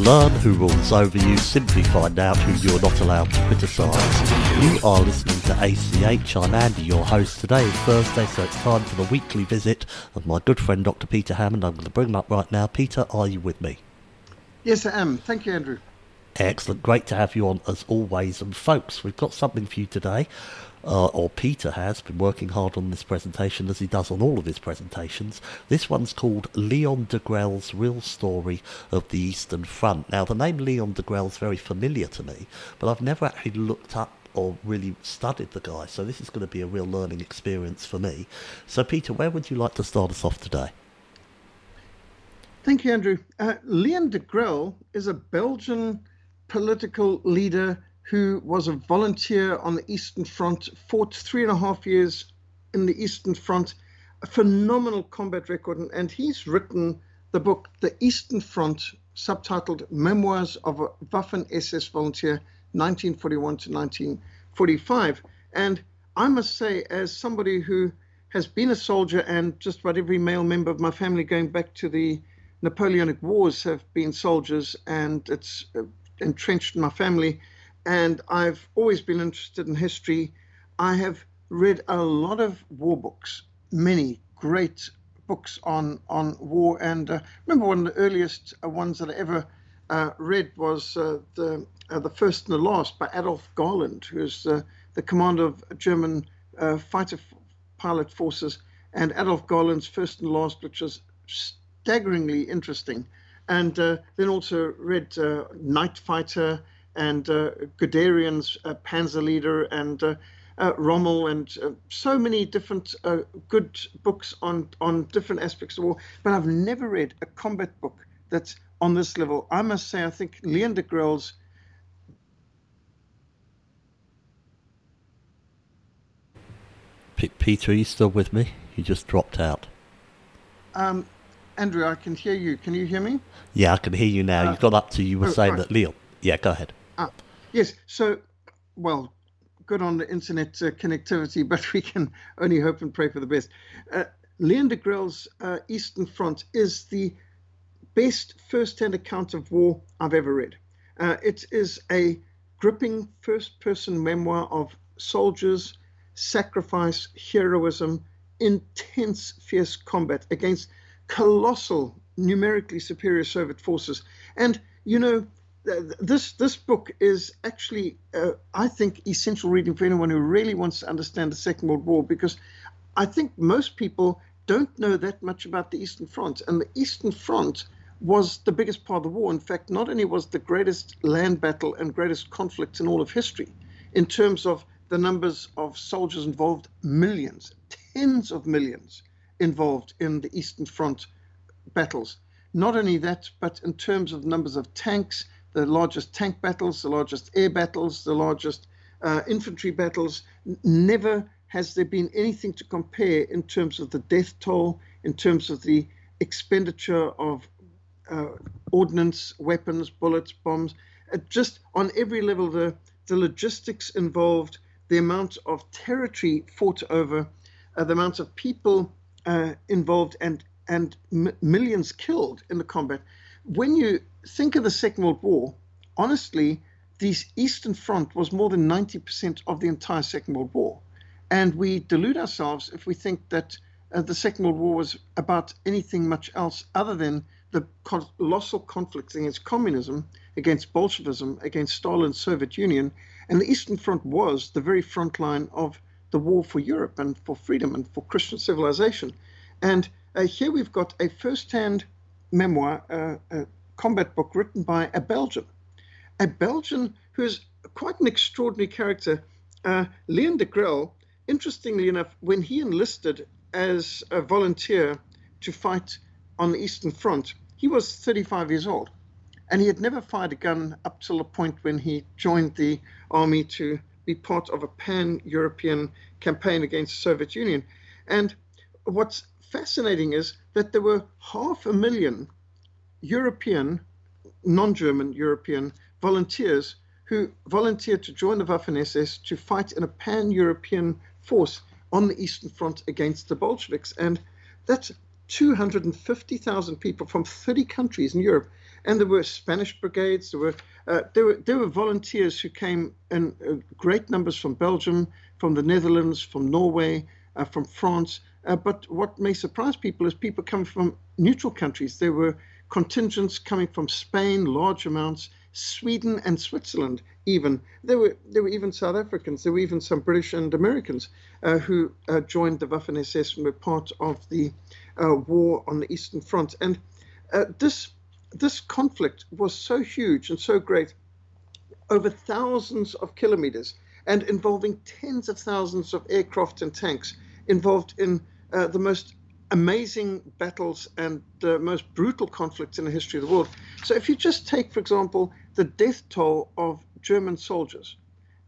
Learn who rules over you, simply find out who you're not allowed to criticise. You are listening to ACH. I'm Andy, your host. Today is Thursday, so it's time for the weekly visit of my good friend Dr. Peter Hammond. I'm going to bring him up right now. Peter, are you with me? Yes, I am. Thank you, Andrew. Excellent. Great to have you on as always. And folks, we've got something for you today uh, or Peter has been working hard on this presentation as he does on all of his presentations. This one's called Leon Degrelle's Real Story of the Eastern Front. Now, the name Leon Degrelle is very familiar to me, but I've never actually looked up or really studied the guy, so this is going to be a real learning experience for me. So, Peter, where would you like to start us off today? Thank you, Andrew. Uh, Leon Degrelle is a Belgian political leader who was a volunteer on the Eastern Front, fought three and a half years in the Eastern Front, a phenomenal combat record. And he's written the book, The Eastern Front, subtitled Memoirs of a Waffen SS Volunteer, 1941 to 1945. And I must say, as somebody who has been a soldier and just about every male member of my family going back to the Napoleonic Wars have been soldiers, and it's uh, entrenched in my family and I've always been interested in history. I have read a lot of war books, many great books on on war. And uh, remember, one of the earliest uh, ones that I ever uh, read was uh, the uh, the first and the last by Adolf Galland, who's the commander of German uh, fighter f- pilot forces, and Adolf Galland's first and last, which was staggeringly interesting. And then also read Night Fighter and uh, Guderian's uh, Panzer Leader and uh, uh Rommel and uh, so many different uh, good books on, on different aspects of war. But I've never read a combat book that's on this level. I must say, I think Leon P- Peter, are you still with me? You just dropped out. Um, Andrew, I can hear you. Can you hear me? Yeah, I can hear you now. Uh, you got up to you were oh, saying right. that Leon. Yeah, go ahead. Yes. So, well, good on the internet uh, connectivity, but we can only hope and pray for the best. Uh, Leon Degrelle's uh, Eastern Front is the best first-hand account of war I've ever read. Uh, it is a gripping first-person memoir of soldiers, sacrifice, heroism, intense, fierce combat against colossal, numerically superior Soviet forces. And, you know, this this book is actually, uh, I think, essential reading for anyone who really wants to understand the Second World War because I think most people don't know that much about the Eastern Front, and the Eastern Front was the biggest part of the war. In fact, not only was the greatest land battle and greatest conflict in all of history, in terms of the numbers of soldiers involved, millions, tens of millions involved in the Eastern Front battles. Not only that, but in terms of numbers of tanks, the largest tank battles, the largest air battles, the largest uh, infantry battles. Never has there been anything to compare in terms of the death toll, in terms of the expenditure of uh, ordnance, weapons, bullets, bombs. Uh, just on every level, the, the logistics involved, the amount of territory fought over, uh, the amount of people uh, involved, and and m- millions killed in the combat. When you think of the Second World War, honestly, the Eastern Front was more than 90% of the entire Second World War. And we delude ourselves if we think that uh, the Second World War was about anything much else other than the colossal conflicts against communism, against Bolshevism, against Stalin's Soviet Union. And the Eastern Front was the very front line of the war for Europe and for freedom and for Christian civilization. And uh, here we've got a first hand memoir, uh, a combat book written by a Belgian, a Belgian who is quite an extraordinary character. Uh, Leon Degrelle, interestingly enough, when he enlisted as a volunteer to fight on the Eastern Front, he was 35 years old. And he had never fired a gun up till the point when he joined the army to be part of a pan European campaign against the Soviet Union. And what's fascinating is that there were half a million European, non German European volunteers who volunteered to join the Waffen SS to fight in a pan European force on the Eastern Front against the Bolsheviks. And that's 250,000 people from 30 countries in Europe. And there were Spanish brigades, there were, uh, there were, there were volunteers who came in uh, great numbers from Belgium, from the Netherlands, from Norway, uh, from France. Uh, but what may surprise people is people come from neutral countries. There were contingents coming from Spain, large amounts, Sweden and Switzerland even. There were there were even South Africans. There were even some British and Americans uh, who uh, joined the Waffen SS and were part of the uh, war on the Eastern Front. And uh, this this conflict was so huge and so great, over thousands of kilometers, and involving tens of thousands of aircraft and tanks, involved in uh, the most amazing battles and the most brutal conflicts in the history of the world. So, if you just take, for example, the death toll of German soldiers,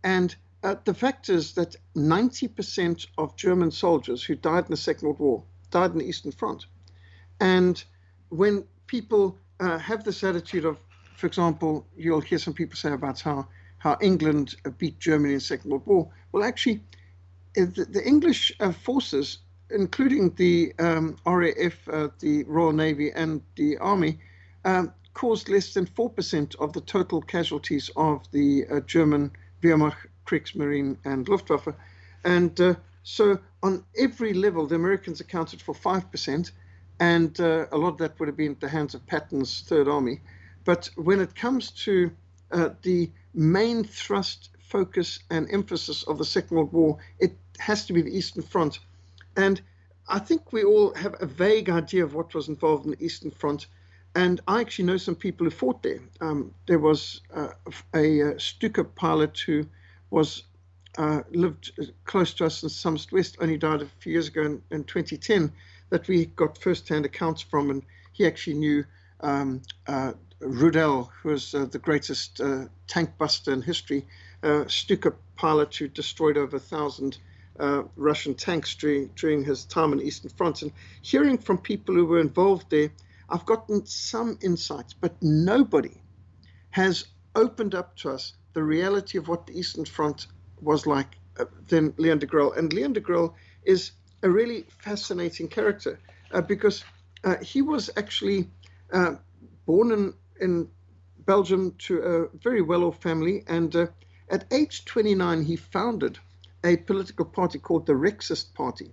and uh, the fact is that 90% of German soldiers who died in the Second World War died in the Eastern Front. And when people uh, have this attitude of, for example, you'll hear some people say about how, how England beat Germany in the Second World War. Well, actually, uh, the, the English uh, forces including the um, RAF, uh, the Royal Navy, and the Army, um, caused less than 4% of the total casualties of the uh, German Wehrmacht, Kriegsmarine, and Luftwaffe. And uh, so, on every level, the Americans accounted for 5%, and uh, a lot of that would have been at the hands of Patton's Third Army. But when it comes to uh, the main thrust, focus, and emphasis of the Second World War, it has to be the Eastern Front and I think we all have a vague idea of what was involved in the Eastern Front. And I actually know some people who fought there. Um, there was uh, a, a Stuka pilot who was uh, lived close to us in Somerset West, only died a few years ago in, in 2010, that we got first-hand accounts from, and he actually knew um, uh, Rudel, who was uh, the greatest uh, tank buster in history, uh, Stuka pilot who destroyed over a thousand uh, Russian tanks during, during his time on the Eastern Front. And hearing from people who were involved there, I've gotten some insights, but nobody has opened up to us the reality of what the Eastern Front was like uh, than Leon Degrelle. And Leon Degrelle is a really fascinating character uh, because uh, he was actually uh, born in, in Belgium to a very well off family. And uh, at age 29, he founded a political party called the Rexist Party.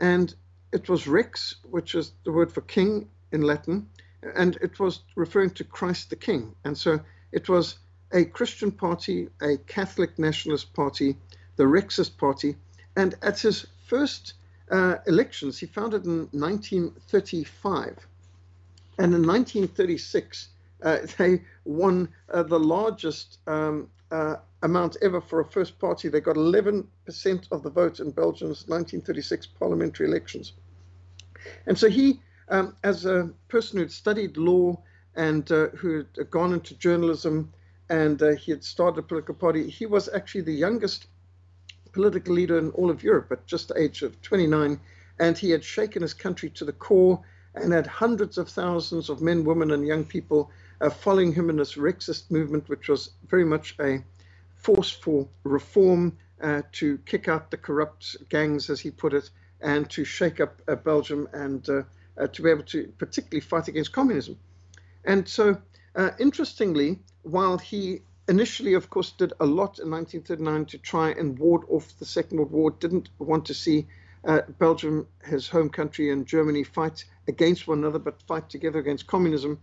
And it was Rex, which is the word for king in Latin, and it was referring to Christ the King. And so it was a Christian party, a Catholic nationalist party, the Rexist Party. And at his first uh, elections, he founded in 1935. And in 1936, uh, they won uh, the largest um, uh, amount ever for a first party. They got 11% of the vote in Belgium's 1936 parliamentary elections. And so he, um, as a person who'd studied law and uh, who had gone into journalism and uh, he had started a political party, he was actually the youngest political leader in all of Europe at just the age of 29. And he had shaken his country to the core and had hundreds of thousands of men, women, and young people following him in this Rexist movement, which was very much a force for reform, uh, to kick out the corrupt gangs, as he put it, and to shake up uh, Belgium and uh, to be able to particularly fight against communism. And so, interestingly, while he initially, of course, did a lot in 1939 to try and ward off the Second World War, didn't want to see uh, Belgium, his home country, and Germany fight against one another, but fight together against communism.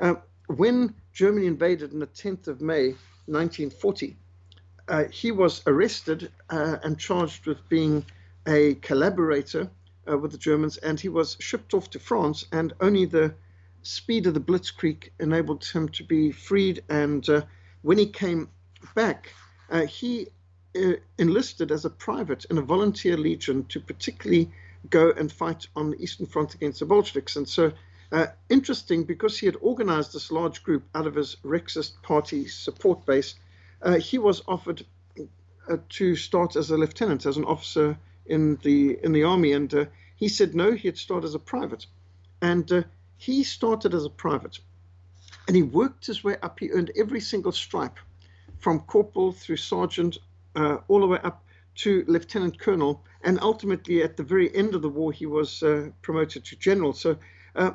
Uh, when Germany invaded on the 10th of May 1940, uh, he was arrested uh, and charged with being a collaborator uh, with the Germans, and he was shipped off to France. And only the speed of the Blitzkrieg enabled him to be freed. And uh, when he came back, uh, he uh, enlisted as a private in a volunteer legion to particularly go and fight on the Eastern Front against the Bolsheviks. And so, uh, interesting because he had organized this large group out of his Rexist party support base, uh, he was offered uh, to start as a lieutenant, as an officer in the in the army, and uh, he said no, he'd start as a private, and uh, he started as a private, and he worked his way up. He earned every single stripe, from corporal through sergeant, all the way up to lieutenant colonel, and ultimately at the very end of the war, he was promoted to general. So. Uh,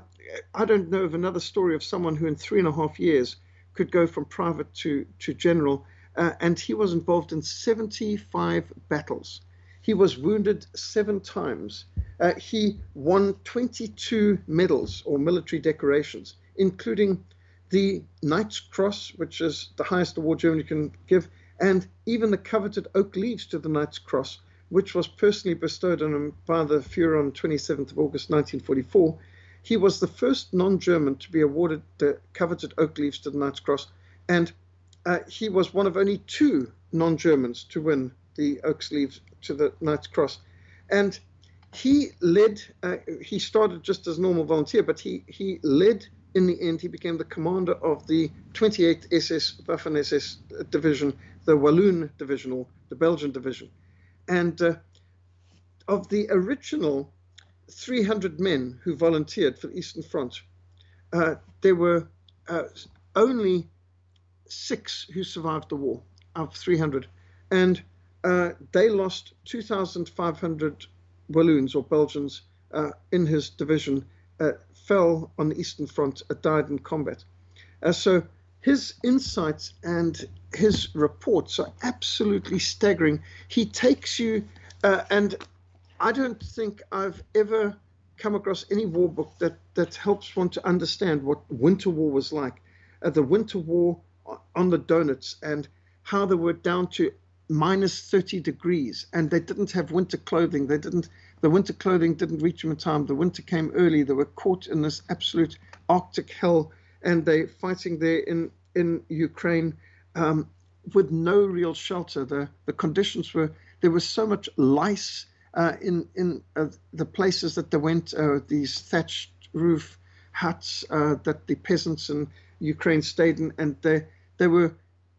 I don't know of another story of someone who, in three and a half years, could go from private to, to general. Uh, and he was involved in 75 battles. He was wounded seven times. Uh, he won 22 medals or military decorations, including the Knight's Cross, which is the highest award Germany can give, and even the coveted oak leaves to the Knight's Cross, which was personally bestowed on him by the Fuhrer on 27th of August 1944. He was the first non German to be awarded the coveted oak leaves to the Knight's Cross, and uh, he was one of only two non Germans to win the oak leaves to the Knight's Cross. And he led, uh, he started just as normal volunteer, but he, he led in the end, he became the commander of the 28th SS Waffen SS division, the Walloon division or the Belgian division. And uh, of the original 300 men who volunteered for the Eastern Front, uh, there were uh, only six who survived the war of 300. And uh, they lost 2,500 Walloons or Belgians uh, in his division, uh, fell on the Eastern Front, died in combat. So his insights and his reports are absolutely staggering. He takes you, uh, and I don't think I've ever come across any war book that, that helps one to understand what Winter War was like. the Winter War on the Donets and how they were down to minus 30 degrees and they didn't have winter clothing. They didn't the winter clothing didn't reach them in time. The winter came early. They were caught in this absolute arctic hell and they fighting there in in ukraine um, with no real shelter. The the conditions were there was so much lice uh, in in uh, the places that they went uh, these thatched roof huts uh, that the peasants in ukraine stayed in and they they were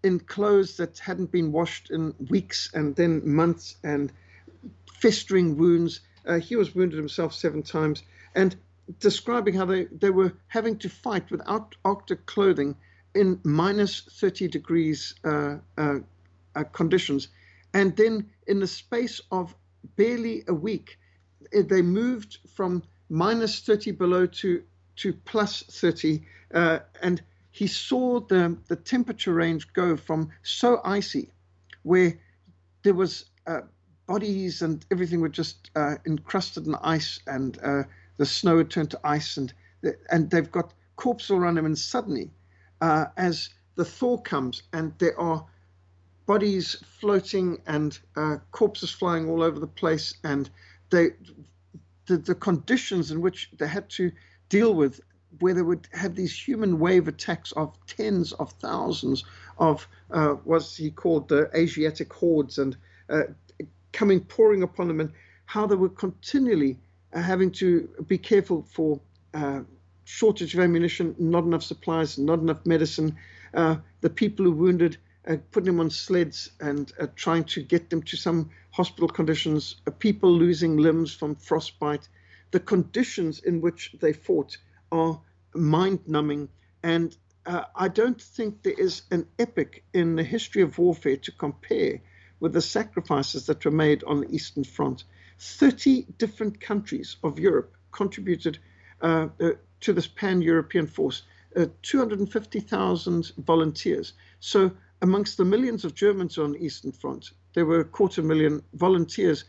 in clothes that hadn't been washed in weeks and then months and festering wounds. Uh, he was wounded himself seven times and describing how they, they were having to fight without Arctic clothing in minus 30 degrees uh, uh, uh conditions. And then in the space of barely a week, eh, they moved from minus 30 below to, to plus 30. Uh, and he saw the, the temperature range go from so icy, where there was uh, bodies and everything were just uh, encrusted in ice, and uh, the snow had turned to ice, and and they've got corpses around them, and suddenly, uh, as the thaw comes, and there are bodies floating and uh, corpses flying all over the place, and they the, the conditions in which they had to deal with where they would have these human wave attacks of tens of thousands of uh, what he called the Asiatic hordes and uh, coming pouring upon them, and how they were continually uh, having to be careful for uh, shortage of ammunition, not enough supplies, not enough medicine. Uh, the people who wounded, uh, putting them on sleds and trying to get them to some hospital conditions. people losing limbs from frostbite. The conditions in which they fought are mind numbing. And uh, I don't think there is an epic in the history of warfare to compare with the sacrifices that were made on the Eastern Front. 30 different countries of Europe contributed uh, uh, to this pan European force, uh, 250,000 volunteers. So amongst the millions of Germans on the Eastern Front, there were a quarter million volunteers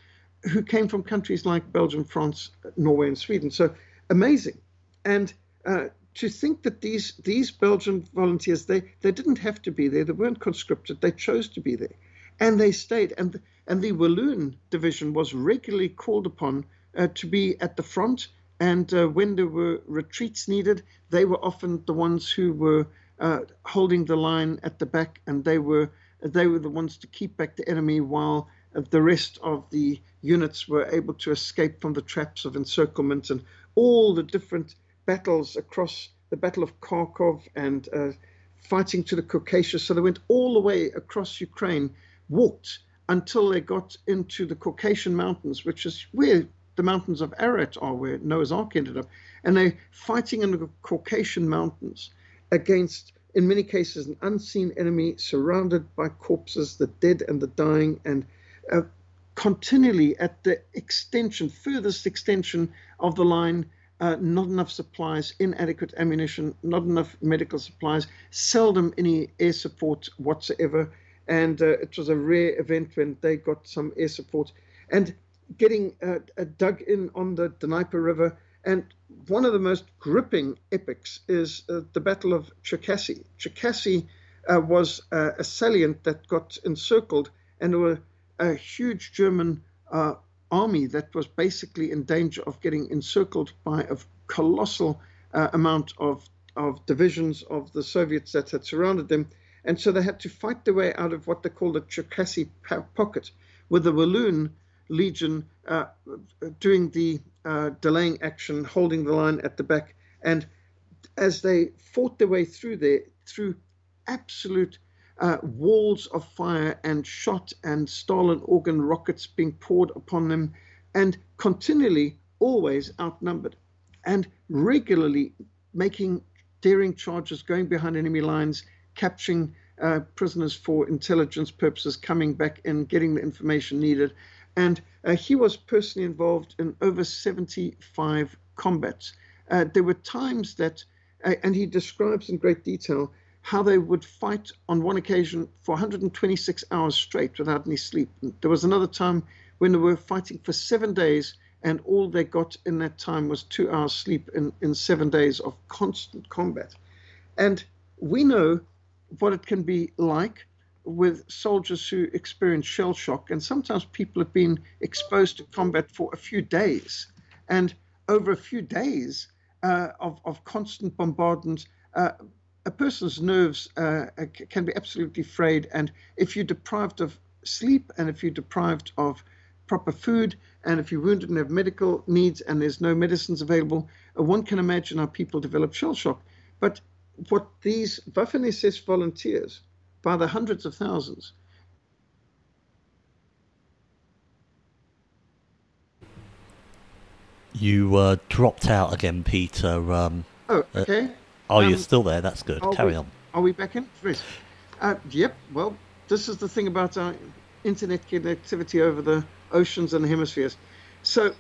who came from countries like Belgium, France, Norway, and Sweden. So amazing. And uh, to think that these these Belgian volunteers they they didn't have to be there. They weren't conscripted. They chose to be there, and they stayed. And and the Walloon division was regularly called upon uh, to be at the front. And uh, when there were retreats needed, they were often the ones who were uh, holding the line at the back, and they were they were the ones to keep back the enemy while uh, the rest of the units were able to escape from the traps of encirclement and all the different battles across the Battle of Kharkov and uh, fighting to the Caucasus. So they went all the way across Ukraine, walked until they got into the Caucasian Mountains, which is where the mountains of Ararat are, where Noah's Ark ended up. And they're fighting in the Caucasian Mountains against, in many cases, an unseen enemy surrounded by corpses, the dead and the dying, and uh, continually at the extension, furthest extension of the line, uh, not enough supplies, inadequate ammunition, not enough medical supplies, seldom any air support whatsoever. And uh, it was a rare event when they got some air support. And getting uh, uh dug in on the Dnieper River. And one of the most gripping epics is uh, the Battle of Cherkassy. Cherkassy uh, was a salient that got encircled, and there were a huge German army that was basically in danger of getting encircled by a colossal uh, amount of, of divisions of the Soviets that had surrounded them. And so they had to fight their way out of what they called the Cherkassy pocket, with the Walloon Legion uh, doing the uh, delaying action, holding the line at the back. And as they fought their way through there, through absolute uh, walls of fire and shot and Stalin organ rockets being poured upon them, and continually, always outnumbered, and regularly making daring charges, going behind enemy lines, capturing uh, prisoners for intelligence purposes, coming back and getting the information needed. And uh, he was personally involved in over 75 combats. Uh, there were times that, uh, and he describes in great detail, how they would fight on one occasion for 126 hours straight without any sleep. There was another time when they were fighting for seven days, and all they got in that time was two hours sleep in, in seven days of constant combat. And we know what it can be like with soldiers who experience shell shock, and sometimes people have been exposed to combat for a few days. And over a few days uh, of, of constant bombardment, uh, a person's nerves uh, can be absolutely frayed. And if you're deprived of sleep and if you're deprived of proper food and if you're wounded and have medical needs and there's no medicines available, uh, one can imagine how people develop shell shock. But what these Waffen SS volunteers, by the hundreds of thousands, You uh, dropped out again, Peter. Um, oh, okay. Uh, Oh, um, you're still there. That's good. Carry we, on. Are we back in? Uh, yep. Well, this is the thing about our internet connectivity over the oceans and the hemispheres. So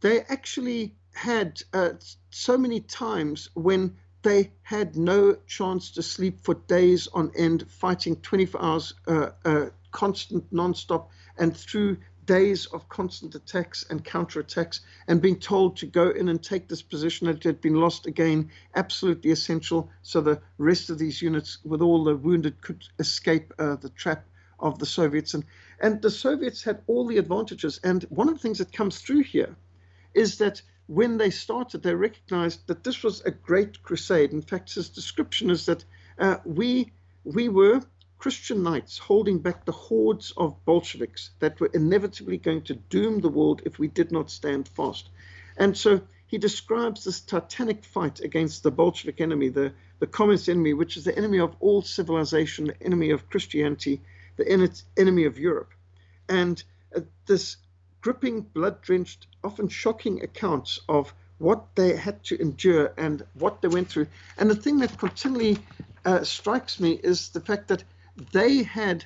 they actually had uh, so many times when they had no chance to sleep for days on end, fighting 24 hours, uh, uh, constant, non-stop, and through days of constant attacks and counterattacks and being told to go in and take this position that had been lost again, absolutely essential so the rest of these units, with all the wounded, could escape uh, the trap of the Soviets. And, and the Soviets had all the advantages. And one of the things that comes through here is that when they started, they recognized that this was a great crusade. In fact, his description is that uh, we we were Christian knights holding back the hordes of Bolsheviks that were inevitably going to doom the world if we did not stand fast. And so he describes this titanic fight against the Bolshevik enemy, the, the communist enemy, which is the enemy of all civilization, the enemy of Christianity, the enemy of Europe. And uh, this gripping, blood drenched, often shocking accounts of what they had to endure and what they went through. And the thing that continually uh, strikes me is the fact that they had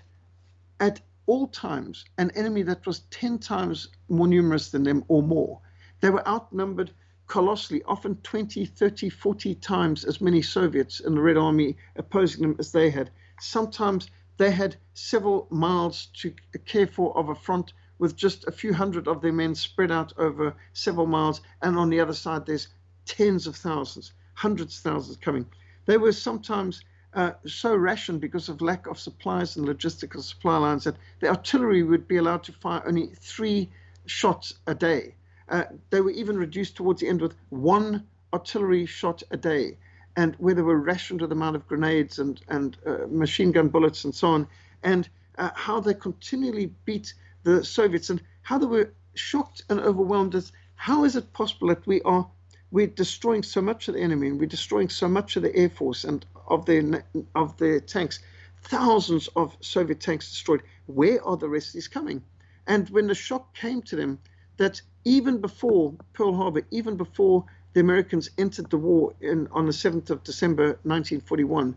at all times an enemy that was 10 times more numerous than them or more. They were outnumbered colossally, often 20, 30, 40 times as many Soviets in the Red Army opposing them as they had. sometimes they had several miles to care for of a front with just a few hundred of their men spread out over several miles, and on the other side there's tens of thousands, hundreds of thousands coming. They were sometimes uh, so rationed because of lack of supplies and logistical supply lines that the artillery would be allowed to fire only three shots a day. Uh, they were even reduced towards the end with one artillery shot a day, and where they were rationed with the amount of grenades and, and uh, machine gun bullets and so on, and uh, how they continually beat the Soviets and how they were shocked and overwhelmed as how is it possible that we are we're destroying so much of the enemy and we're destroying so much of the air force and of their of their tanks? Thousands of soviet tanks destroyed. Where are the rest of these coming? And when the shock came to them that even before pearl harbor even before the americans entered the war in, on the 7th of december 1941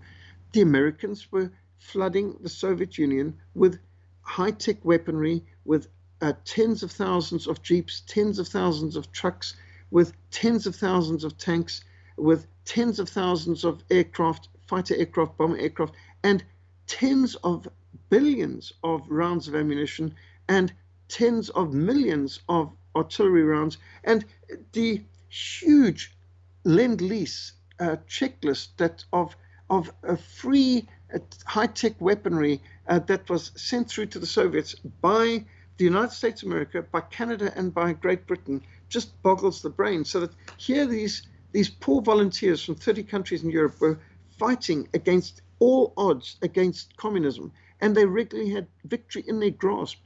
the americans were flooding the soviet union with high-tech weaponry with uh, tens of thousands of jeeps tens of thousands of trucks with tens of thousands of tanks, with tens of thousands of aircraft, fighter aircraft, bomber aircraft, and tens of billions of rounds of ammunition and tens of millions of artillery rounds and the huge lend lease uh, checklist that of of a free uh, high-tech weaponry uh, that was sent through to the Soviets by the United States of America, by Canada, and by Great Britain just boggles the brain. So that here these these poor volunteers from 30 countries in Europe were fighting against all odds against communism, and they regularly had victory in their grasp,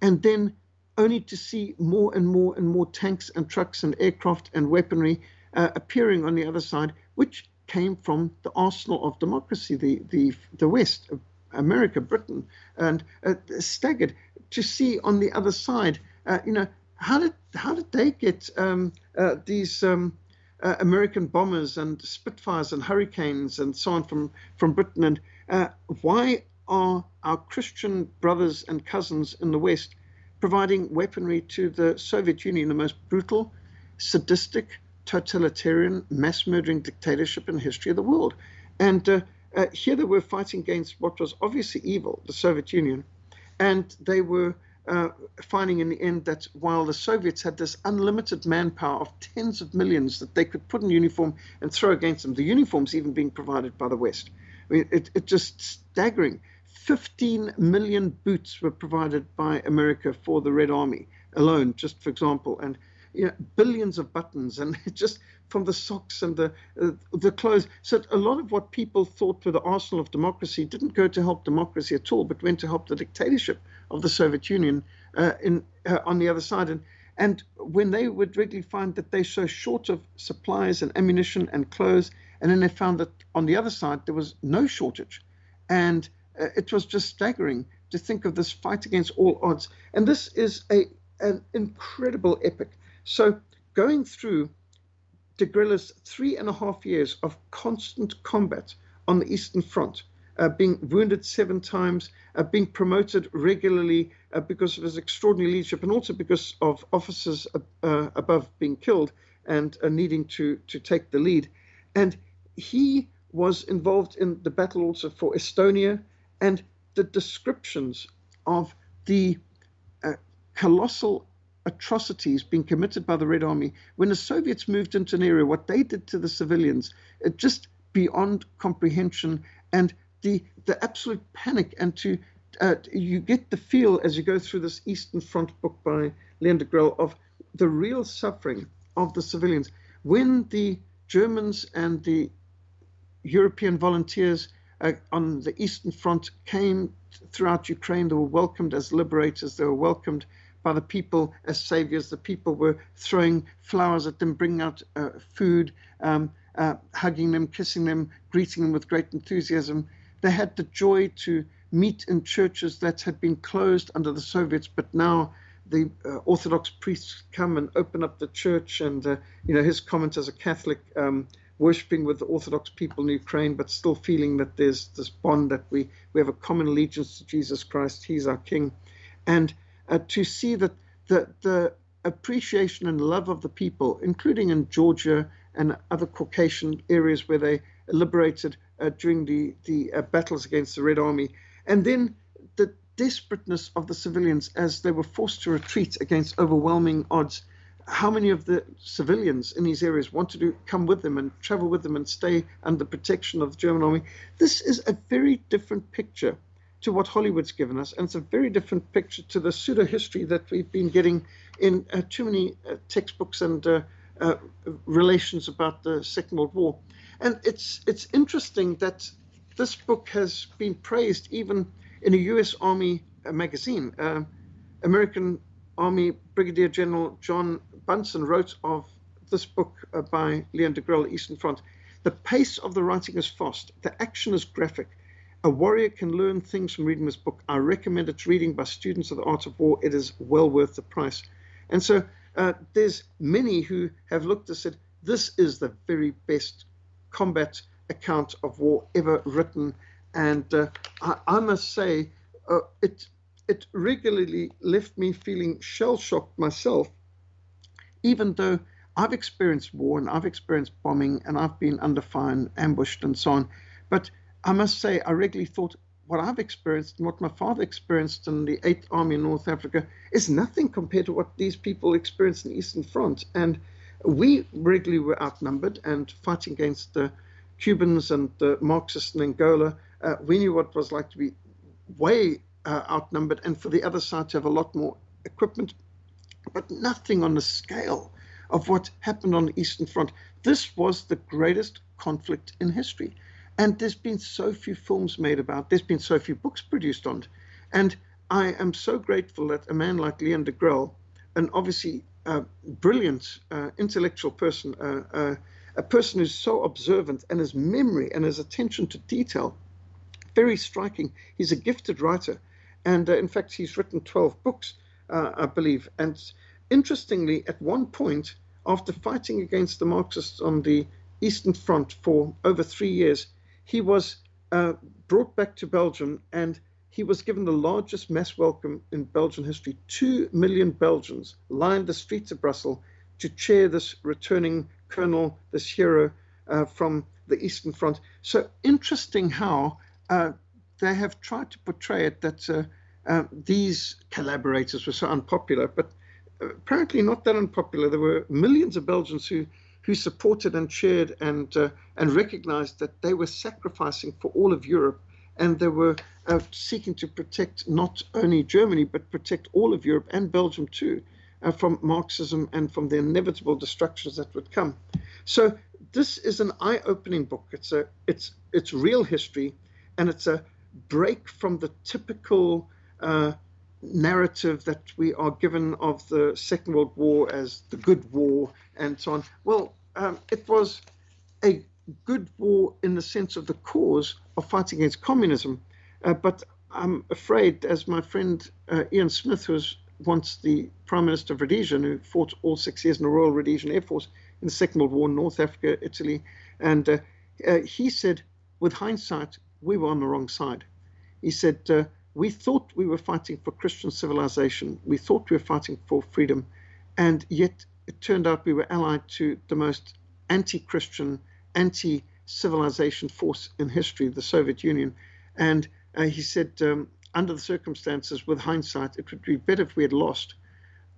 and then only to see more and more and more tanks and trucks and aircraft and weaponry uh, appearing on the other side, which came from the arsenal of democracy, the the the West, America, Britain, and uh, staggered to see on the other side, uh, you know, how did how did they get um, uh, these um, uh, American bombers and Spitfires and Hurricanes and so on from from Britain? And uh, why are our Christian brothers and cousins in the West providing weaponry to the Soviet Union, the most brutal, sadistic, totalitarian, mass murdering dictatorship in the history of the world? And uh, here they were fighting against what was obviously evil, the Soviet Union, and they were uh, finding in the end that while the Soviets had this unlimited manpower of tens of millions that they could put in uniform and throw against them, the uniforms even being provided by the West. I mean, it, it just staggering. 15 million boots were provided by America for the Red Army alone, just for example, and you know, billions of buttons, and just from the socks and the uh, the clothes. So a lot of what people thought were the arsenal of democracy didn't go to help democracy at all, but went to help the dictatorship of the Soviet Union uh, in uh, on the other side. And and when they would regularly find that they're so short of supplies and ammunition and clothes, and then they found that on the other side there was no shortage, and uh, it was just staggering to think of this fight against all odds. And this is a an incredible epic. So going through de three and a half years of constant combat on the Eastern Front, uh, being wounded seven times, uh, being promoted regularly uh, because of his extraordinary leadership, and also because of officers uh, above being killed and uh, needing to, to take the lead. And he was involved in the battle also for Estonia, and the descriptions of the uh, colossal atrocities being committed by the Red Army when the Soviets moved into an area, what they did to the civilians, it just beyond comprehension. And the the absolute panic and to uh, you get the feel as you go through this Eastern Front book by Leon Degrelle of the real suffering of the civilians when the Germans and the European volunteers uh, on the Eastern Front came throughout Ukraine. They were welcomed as liberators. They were welcomed by the people as saviors. The people were throwing flowers at them, bringing out uh, food, um, uh, hugging them, kissing them, greeting them with great enthusiasm. They had the joy to meet in churches that had been closed under the Soviets, but now the uh, Orthodox priests come and open up the church. And, uh, you know, his comment as a Catholic, um, worshipping with the Orthodox people in Ukraine, but still feeling that there's this bond that we, we have a common allegiance to Jesus Christ. He's our King. And uh, to see that the, the appreciation and love of the people, including in Georgia and other Caucasian areas where they liberated uh, during the, the uh, battles against the Red Army. And then the desperateness of the civilians as they were forced to retreat against overwhelming odds. How many of the civilians in these areas wanted to come with them and travel with them and stay under protection of the German army? This is a very different picture to what Hollywood's given us, and it's a very different picture to the pseudo history that we've been getting in uh, too many uh, textbooks and uh, uh, relations about the Second World War. And it's it's interesting that this book has been praised even in a U.S. Army uh, magazine. Uh, American Army Brigadier General John Bunsen wrote of this book by Leon Degrelle, Eastern Front. The pace of the writing is fast. The action is graphic a warrior can learn things from reading this book. I recommend its reading by students of the art of war. It is well worth the price. And so uh, there's many who have looked and said, this is the very best combat account of war ever written. And uh, I, I, must say, uh, it, it regularly left me feeling shell shocked myself, even though I've experienced war and I've experienced bombing and I've been under fire and ambushed and so on. But I must say, I regularly thought what I've experienced and what my father experienced in the 8th Army in North Africa is nothing compared to what these people experienced in the Eastern Front. And we regularly were outnumbered and fighting against the Cubans and the Marxists in Angola. Uh, we knew what it was like to be way uh, outnumbered and for the other side to have a lot more equipment, but nothing on the scale of what happened on the Eastern Front. This was the greatest conflict in history. And there's been so few films made about. There's been so few books produced on it. And I am so grateful that a man like Leon Degrelle, an obviously uh, brilliant uh, intellectual person, uh, uh, a person who's so observant and his memory and his attention to detail, very striking. He's a gifted writer. And uh, in fact, he's written 12 books, uh, I believe. And interestingly, at one point, after fighting against the Marxists on the Eastern Front for over three years, he was uh, brought back to Belgium and he was given the largest mass welcome in Belgian history. Two million Belgians lined the streets of Brussels to cheer this returning colonel, this hero uh, from the Eastern Front. So interesting how uh, they have tried to portray it that uh, uh, these collaborators were so unpopular, but apparently not that unpopular. There were millions of Belgians who who supported and cheered and uh, and recognized that they were sacrificing for all of Europe and they were uh, seeking to protect not only Germany but protect all of Europe and Belgium too uh, from Marxism and from the inevitable destructions that would come. So this is an eye-opening book. It's a it's it's real history, and it's a break from the typical uh, narrative that we are given of the Second World War as the good war and so on. Well, um, it was a good war in the sense of the cause of fighting against communism. Uh, but I'm afraid, as my friend uh, Ian Smith, who was once the Prime Minister of Rhodesia, and who fought all six years in the Royal Rhodesian Air Force in the Second World War in North Africa, Italy, and uh, uh he said, with hindsight, we were on the wrong side. He said, uh, we thought we were fighting for Christian civilization. We thought we were fighting for freedom. And yet it turned out we were allied to the most anti Christian, anti civilization force in history, the Soviet Union. And uh, he said, um, under the circumstances, with hindsight, it would be better if we had lost,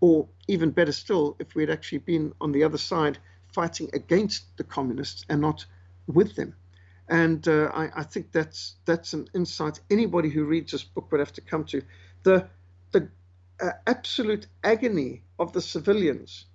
or even better still, if we had actually been on the other side fighting against the communists and not with them. And uh, I, I, think that's that's an insight anybody who reads this book would have to come to. The the uh, absolute agony of the civilians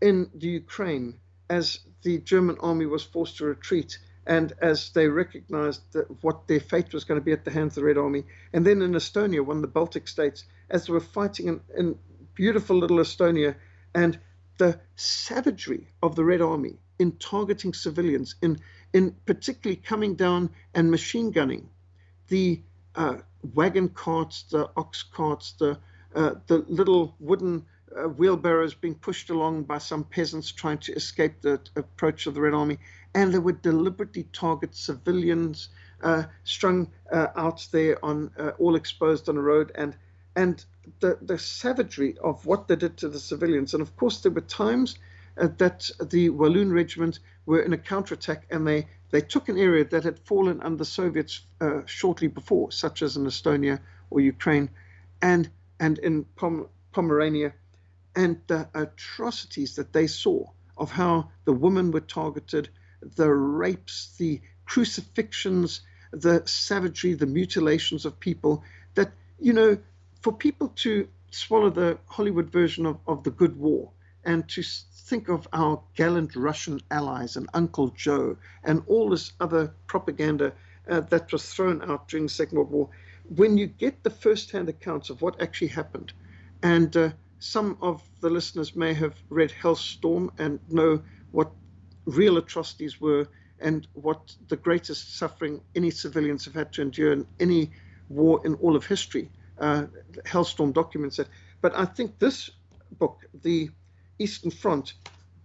in the Ukraine as the German army was forced to retreat and as they recognized that what their fate was going to be at the hands of the Red Army. And then in Estonia, one of the Baltic states, as they were fighting in, in beautiful little Estonia, and the savagery of the Red Army in targeting civilians, in in particularly coming down and machine gunning. The uh, wagon carts, the ox carts, the uh, the little wooden uh, wheelbarrows being pushed along by some peasants trying to escape the approach of the Red Army, and they would deliberately target civilians uh, strung uh, out there on uh, all exposed on the road, and and the the savagery of what they did to the civilians, and of course there were times that the Walloon Regiment were in a counterattack and they they took an area that had fallen under Soviets uh, shortly before, such as in Estonia or Ukraine, and and in Pom- Pomerania, and the atrocities that they saw of how the women were targeted, the rapes, the crucifixions, the savagery, the mutilations of people. That you know, for people to swallow the Hollywood version of, of the Good War and to think of our gallant Russian allies and Uncle Joe and all this other propaganda uh, that was thrown out during the Second World War, when you get the first hand accounts of what actually happened, and uh, some of the listeners may have read Hellstorm and know what real atrocities were and what the greatest suffering any civilians have had to endure in any war in all of history. Uh, Hellstorm documents it. But I think this book, The Eastern Front,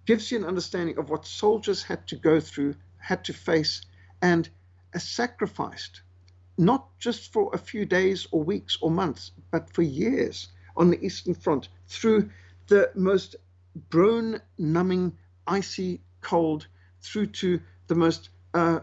gives you an understanding of what soldiers had to go through, had to face, and sacrificed, not just for a few days or weeks or months, but for years on the Eastern Front through the most bone numbing, icy cold, through to the most uh,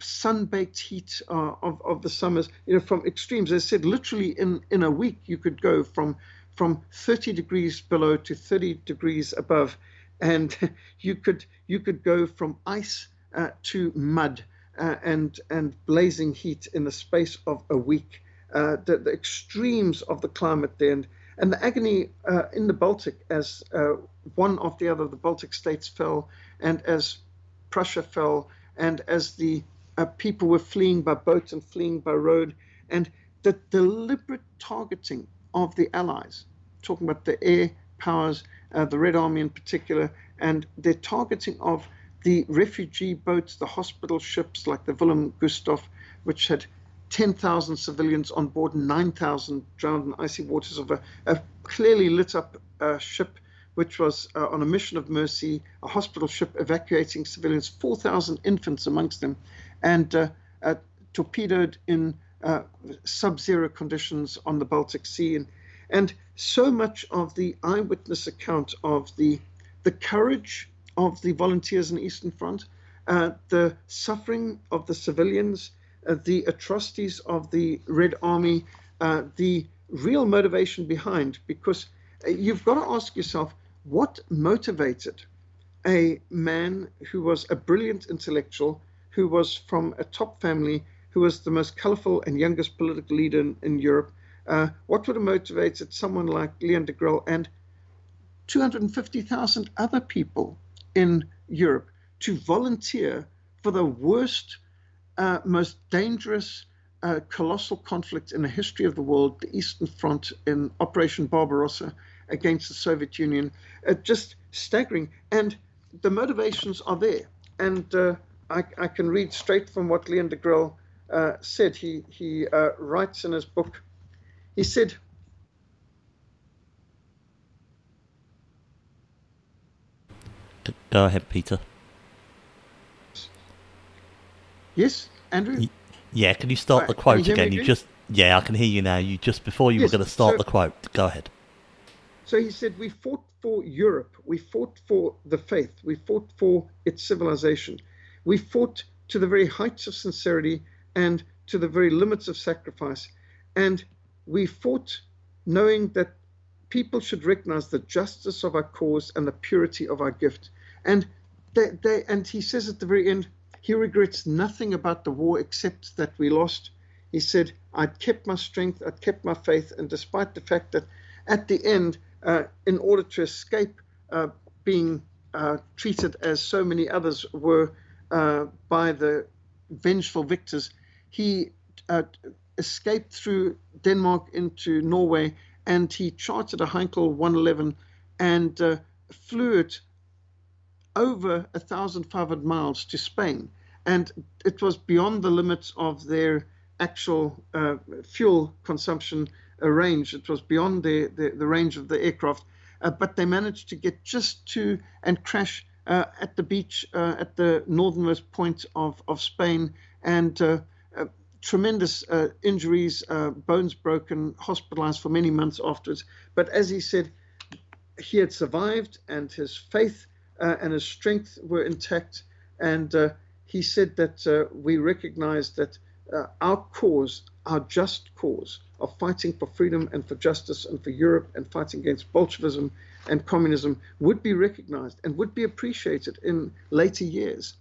sun-baked heat uh, of, of the summers, you know, from extremes. As I said, literally in, in a week, you could go from from 30 degrees below to 30 degrees above, and you could you could go from ice uh, to mud uh, and and blazing heat in the space of a week. Uh, the, the, extremes of the climate then, and and the agony uh, in the Baltic as uh, one after the other the Baltic states fell, and as Prussia fell, and as the uh, people were fleeing by boat and fleeing by road, and the deliberate targeting of the Allies, talking about the air powers, uh, the Red Army in particular, and their targeting of the refugee boats, the hospital ships like the Wilhelm Gustloff, which had 10,000 civilians on board, 9,000 drowned in icy waters of a, a clearly lit up uh, ship, which was uh, on a mission of mercy, a hospital ship evacuating civilians, 4,000 infants amongst them and uh, uh, torpedoed in uh, sub-zero conditions on the Baltic Sea, and, and so much of the eyewitness account of the the courage of the volunteers in the Eastern Front, uh, the suffering of the civilians, uh, the atrocities of the Red Army, uh, the real motivation behind. Because you've got to ask yourself what motivated a man who was a brilliant intellectual who was from a top family, who was the most colorful and youngest political leader in, in Europe. Uh, what would have motivated someone like Leon Degrelle and 250,000 other people in Europe to volunteer for the worst, uh, most dangerous, uh, colossal conflict in the history of the world, the Eastern Front in Operation Barbarossa against the Soviet Union? Uh, just staggering. And the motivations are there. And uh, I, I can read straight from what Leon Degrelle uh, said. He, he uh, writes in his book, he said, Go ahead, Peter. Yes, Andrew? Yeah, can you start right. the quote again? You just yeah, I can hear you now. You just before you yes, were going to start so, the quote. Go ahead. So he said, "We fought for Europe. We fought for the faith. We fought for its civilization. We fought to the very heights of sincerity and to the very limits of sacrifice. And we fought knowing that people should recognize the justice of our cause and the purity of our gift. And they, they, and he says at the very end, he regrets nothing about the war except that we lost. He said, I'd kept my strength, I'd kept my faith, and despite the fact that at the end, uh, in order to escape uh, being uh, treated as so many others were uh, by the vengeful victors, he uh, escaped through Denmark into Norway and he chartered a Heinkel 111 and uh, flew it over 1,500 miles to Spain. And it was beyond the limits of their actual uh, fuel consumption uh, range. It was beyond the, the, the range of the aircraft. Uh, but they managed to get just to and crash uh, at the beach uh, at the northernmost point of, of Spain and tremendous uh, injuries, uh, bones broken, hospitalized for many months afterwards. But as he said, he had survived and his faith and his strength were intact. And he said that uh, we recognize that uh, our cause, our just cause of fighting for freedom and for justice and for Europe and fighting against Bolshevism and communism would be recognized and would be appreciated in later years.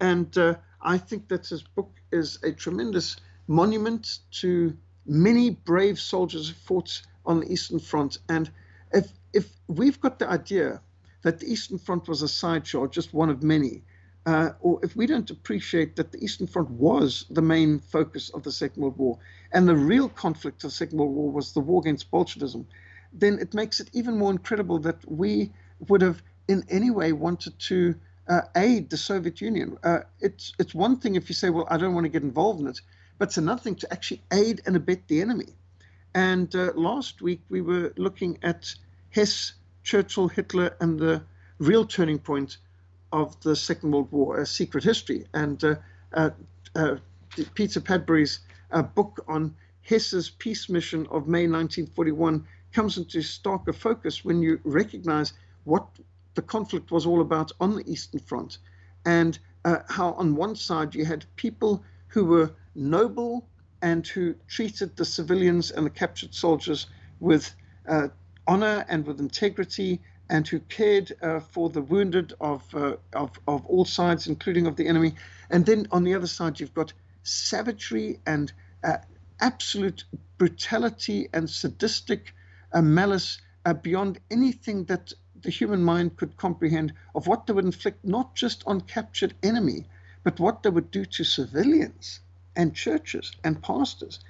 And uh, I think that his book is a tremendous monument to many brave soldiers who fought on the Eastern Front. And if, if we've got the idea that the Eastern Front was a sideshow, just one of many, uh, or if we don't appreciate that the Eastern Front was the main focus of the Second World War, and the real conflict of the Second World War was the war against Bolshevism, then it makes it even more incredible that we would have in any way wanted to uh, aid the Soviet Union. Uh, it's it's one thing if you say, well, I don't want to get involved in it, but it's another thing to actually aid and abet the enemy. And uh, last week we were looking at Hess, Churchill, Hitler, and the real turning point of the Second World War, a secret history. And uh, uh, uh, Peter Padfield's book on Hess's peace mission of May 1941 comes into starker focus when you recognize what the conflict was all about on the Eastern Front and uh, how on one side you had people who were noble and who treated the civilians and the captured soldiers with uh, honor and with integrity and who cared uh, for the wounded of, uh, of, of all sides, including of the enemy. And then on the other side, you've got savagery and uh, absolute brutality and sadistic uh, malice beyond anything that the human mind could comprehend of what they would inflict not just on captured enemy, but what they would do to civilians and churches and pastors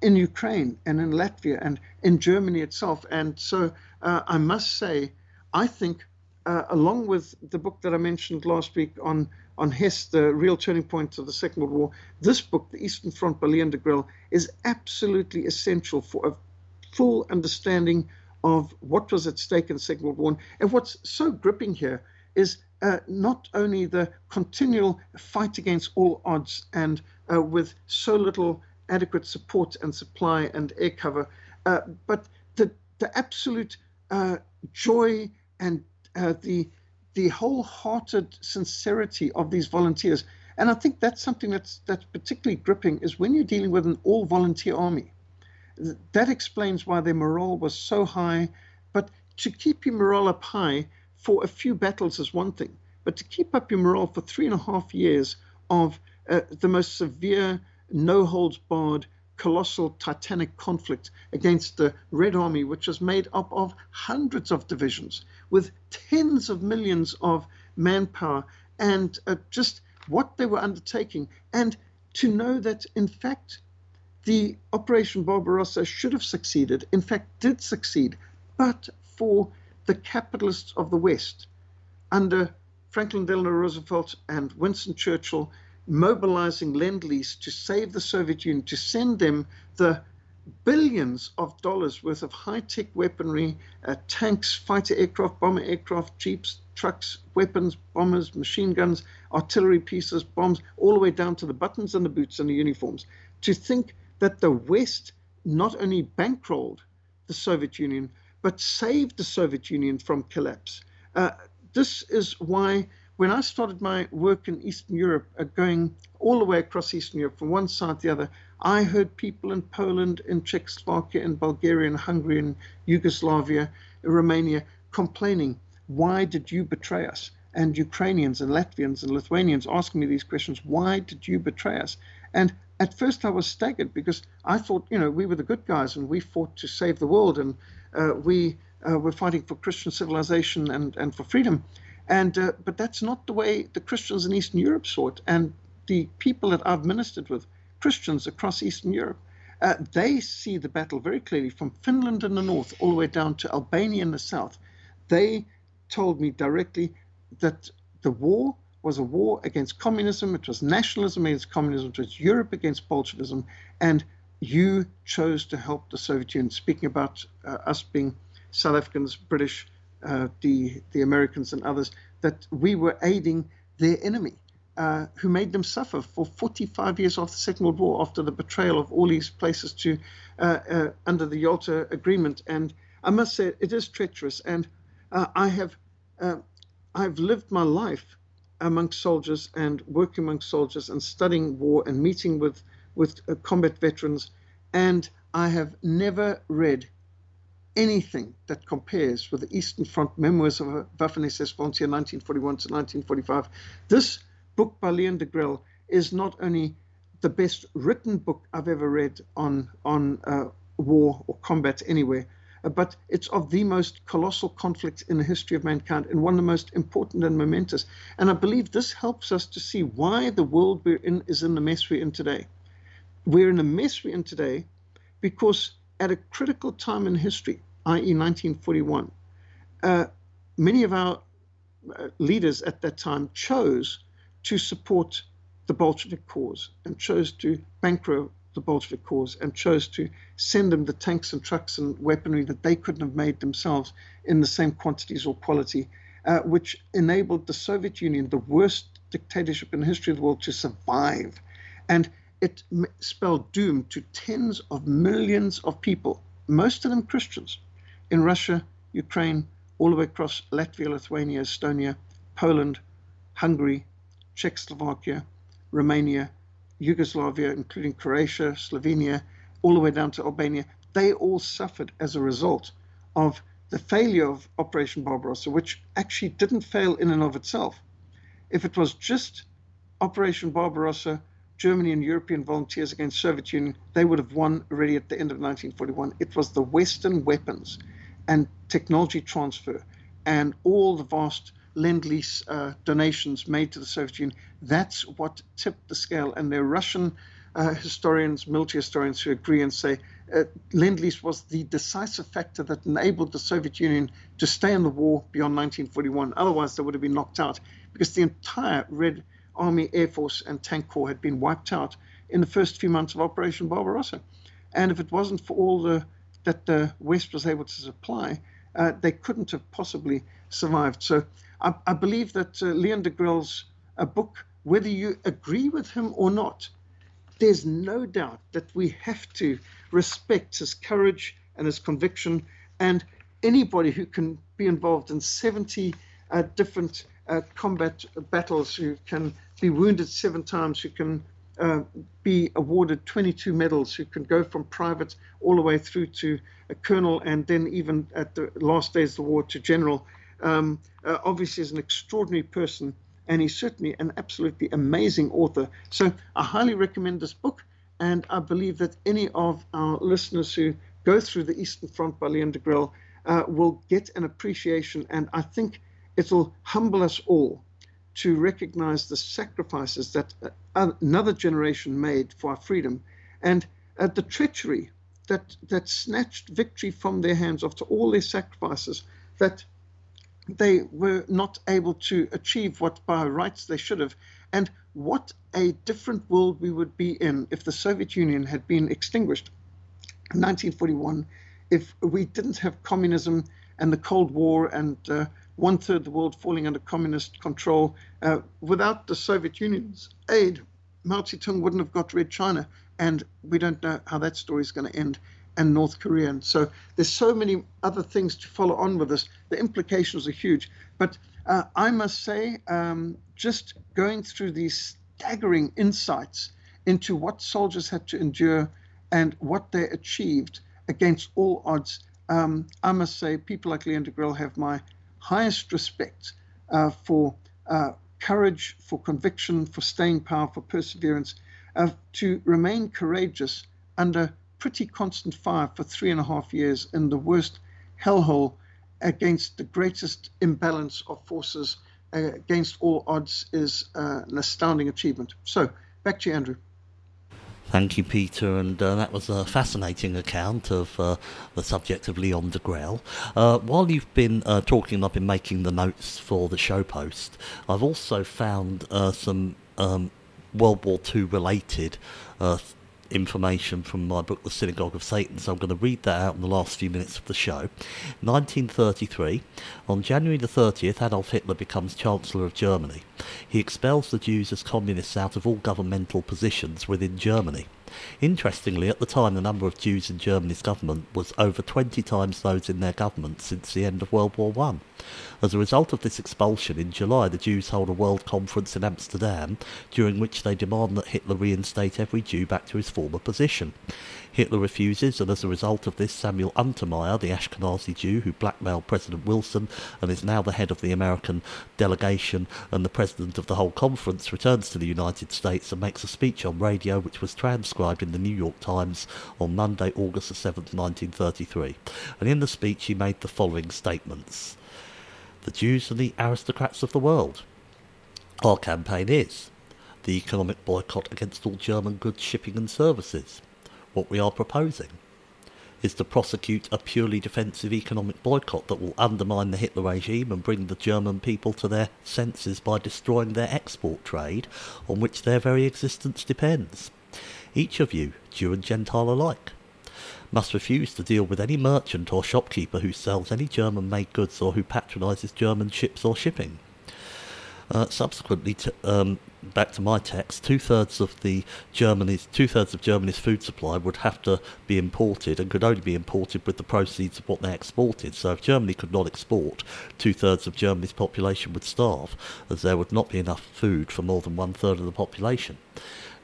in Ukraine and in Latvia and in Germany itself. And so uh, I must say, I think, uh, along with the book that I mentioned last week on on Hess, the real turning point of the Second World War, this book, The Eastern Front by Leon Degrelle, is absolutely essential for a full understanding of what was at stake in World War. And what's so gripping here is uh, not only the continual fight against all odds and uh, with so little adequate support and supply and air cover, uh, but the, the absolute uh, joy and uh, the the wholehearted sincerity of these volunteers. And I think that's something that's that's particularly gripping is when you're dealing with an all volunteer army. That explains why their morale was so high. But to keep your morale up high for a few battles is one thing, but to keep up your morale for three and a half years of uh, the most severe, no holds barred colossal titanic conflict against the Red Army, which was made up of hundreds of divisions with tens of millions of manpower and uh, just what they were undertaking. And to know that, in fact, the Operation Barbarossa should have succeeded, in fact, did succeed, but for the capitalists of the West under Franklin Delano Roosevelt and Winston Churchill mobilizing Lend Lease to save the Soviet Union, to send them the billions of dollars worth of high tech weaponry, uh, tanks, fighter aircraft, bomber aircraft, jeeps, trucks, weapons, bombers, machine guns, artillery pieces, bombs, all the way down to the buttons and the boots and the uniforms. To think that the West not only bankrolled the Soviet Union, but saved the Soviet Union from collapse. Uh, this is why when I started my work in Eastern Europe, uh, going all the way across Eastern Europe from one side to the other, I heard people in Poland, in Czechoslovakia, in Bulgaria, in Hungary, in Yugoslavia, in Romania complaining, why did you betray us? And Ukrainians and Latvians and Lithuanians asking me these questions, why did you betray us? And at first I was staggered because I thought, you know, we were the good guys and we fought to save the world and uh, we uh, were fighting for Christian civilization and, and for freedom. And uh, but that's not the way the Christians in Eastern Europe saw it. And the people that I've ministered with, Christians across Eastern Europe, uh, they see the battle very clearly from Finland in the north all the way down to Albania in the south. They told me directly that the war was a war against communism. It was nationalism against communism. It was Europe against Bolshevism. And you chose to help the Soviet Union. Speaking about uh, us being South Africans, British, uh, the the Americans and others that we were aiding their enemy, uh, who made them suffer for 45 years after the Second World War, after the betrayal of all these places to uh, uh under the Yalta Agreement. And I must say, it is treacherous. And uh, I have I've lived my life amongst soldiers and working amongst soldiers and studying war and meeting with with uh, combat veterans, and I have never read anything that compares with the Eastern Front Memoirs of a Waffen-SS volunteer 1941 to 1945. This book by Leon Degrelle is not only the best written book I've ever read on on uh, war or combat anywhere, but it's of the most colossal conflict in the history of mankind and one of the most important and momentous. And I believe this helps us to see why the world we're in is in the mess we're in today. We're in the mess we're in today because at a critical time in history, i.e., 1941, uh, many of our uh, leaders at that time chose to support the Bolshevik cause and chose to bankroll the Bolshevik cause and chose to send them the tanks and trucks and weaponry that they couldn't have made themselves in the same quantities or quality, uh, which enabled the Soviet Union, the worst dictatorship in the history of the world, to survive. And it spelled doom to tens of millions of people, most of them Christians, in Russia, Ukraine, all the way across Latvia, Lithuania, Estonia, Poland, Hungary, Czechoslovakia, Romania, Yugoslavia, including Croatia, Slovenia, all the way down to Albania, they all suffered as a result of the failure of Operation Barbarossa, which actually didn't fail in and of itself. If it was just Operation Barbarossa, Germany and European volunteers against Soviet Union, they would have won already at the end of 1941. It was the Western weapons and technology transfer and all the vast lend lease uh, donations made to the Soviet Union. That's what tipped the scale. And there are Russian uh, historians, military historians who agree and say uh, lend lease was the decisive factor that enabled the Soviet Union to stay in the war beyond 1941. Otherwise, they would have been knocked out because the entire Red Army, Air Force, and Tank Corps had been wiped out in the first few months of Operation Barbarossa. And if it wasn't for all the that the West was able to supply, uh, they couldn't have possibly survived. So I, I believe that uh, Leon de a book, whether you agree with him or not, there's no doubt that we have to respect his courage and his conviction. And anybody who can be involved in 70 uh, different uh, combat battles, who can be wounded seven times, who can uh, be awarded 22 medals, who can go from private all the way through to a colonel, and then even at the last days of the war to general um, uh, obviously is an extraordinary person, and he's certainly an absolutely amazing author. So I highly recommend this book, and I believe that any of our listeners who go through the Eastern Front by Leon de uh, will get an appreciation, and I think it'll humble us all to recognize the sacrifices that another generation made for our freedom, and uh, the treachery that that snatched victory from their hands after all their sacrifices that they were not able to achieve what by rights they should have. And what a different world we would be in if the Soviet Union had been extinguished in 1941, if we didn't have communism and the Cold War and uh, one third of the world falling under communist control. Uh, without the Soviet Union's aid, Mao Zedong wouldn't have got Red China. And we don't know how that story is going to end and North Korean. So there's so many other things to follow on with this. The implications are huge. But uh, I must say, um, just going through these staggering insights into what soldiers had to endure and what they achieved against all odds, um, I must say, people like Leon Degrelle have my highest respect uh, for uh, courage, for conviction, for staying power, for perseverance, uh, to remain courageous under pretty constant fire for three and a half years in the worst hellhole against the greatest imbalance of forces uh, against all odds is uh, an astounding achievement. So, back to you, Andrew. Thank you, Peter. And uh, that was a fascinating account of uh, the subject of Leon Degrelle. Uh, while you've been uh, talking, I've been making the notes for the show post. I've also found uh, some um, World War II related information from my book, The Synagogue of Satan, so I'm going to read that out in the last few minutes of the show. 1933, on January the 30th, Adolf Hitler becomes Chancellor of Germany. He expels the Jews as communists out of all governmental positions within Germany. Interestingly, at the time, the number of Jews in Germany's government was over 20 times those in their government since the end of World War One. As a result of this expulsion, in July the Jews hold a world conference in Amsterdam, during which they demand that Hitler reinstate every Jew back to his former position. Hitler refuses, and as a result of this, Samuel Untermyer, the Ashkenazi Jew who blackmailed President Wilson and is now the head of the American delegation and the president of the whole conference, returns to the United States and makes a speech on radio which was transcribed in the New York Times on Monday, August 7, 1933. And in the speech he made the following statements. The Jews are the aristocrats of the world. Our campaign is the economic boycott against all German goods, shipping and services what we are proposing is to prosecute a purely defensive economic boycott that will undermine the Hitler regime and bring the German people to their senses by destroying their export trade on which their very existence depends. Each of you, Jew and Gentile alike, must refuse to deal with any merchant or shopkeeper who sells any German made goods or who patronises German ships or shipping. Uh, subsequently, to, um, back to my text, two thirds of the Germany's two thirds of Germany's food supply would have to be imported and could only be imported with the proceeds of what they exported. So, if Germany could not export, two thirds of Germany's population would starve, as there would not be enough food for more than one third of the population.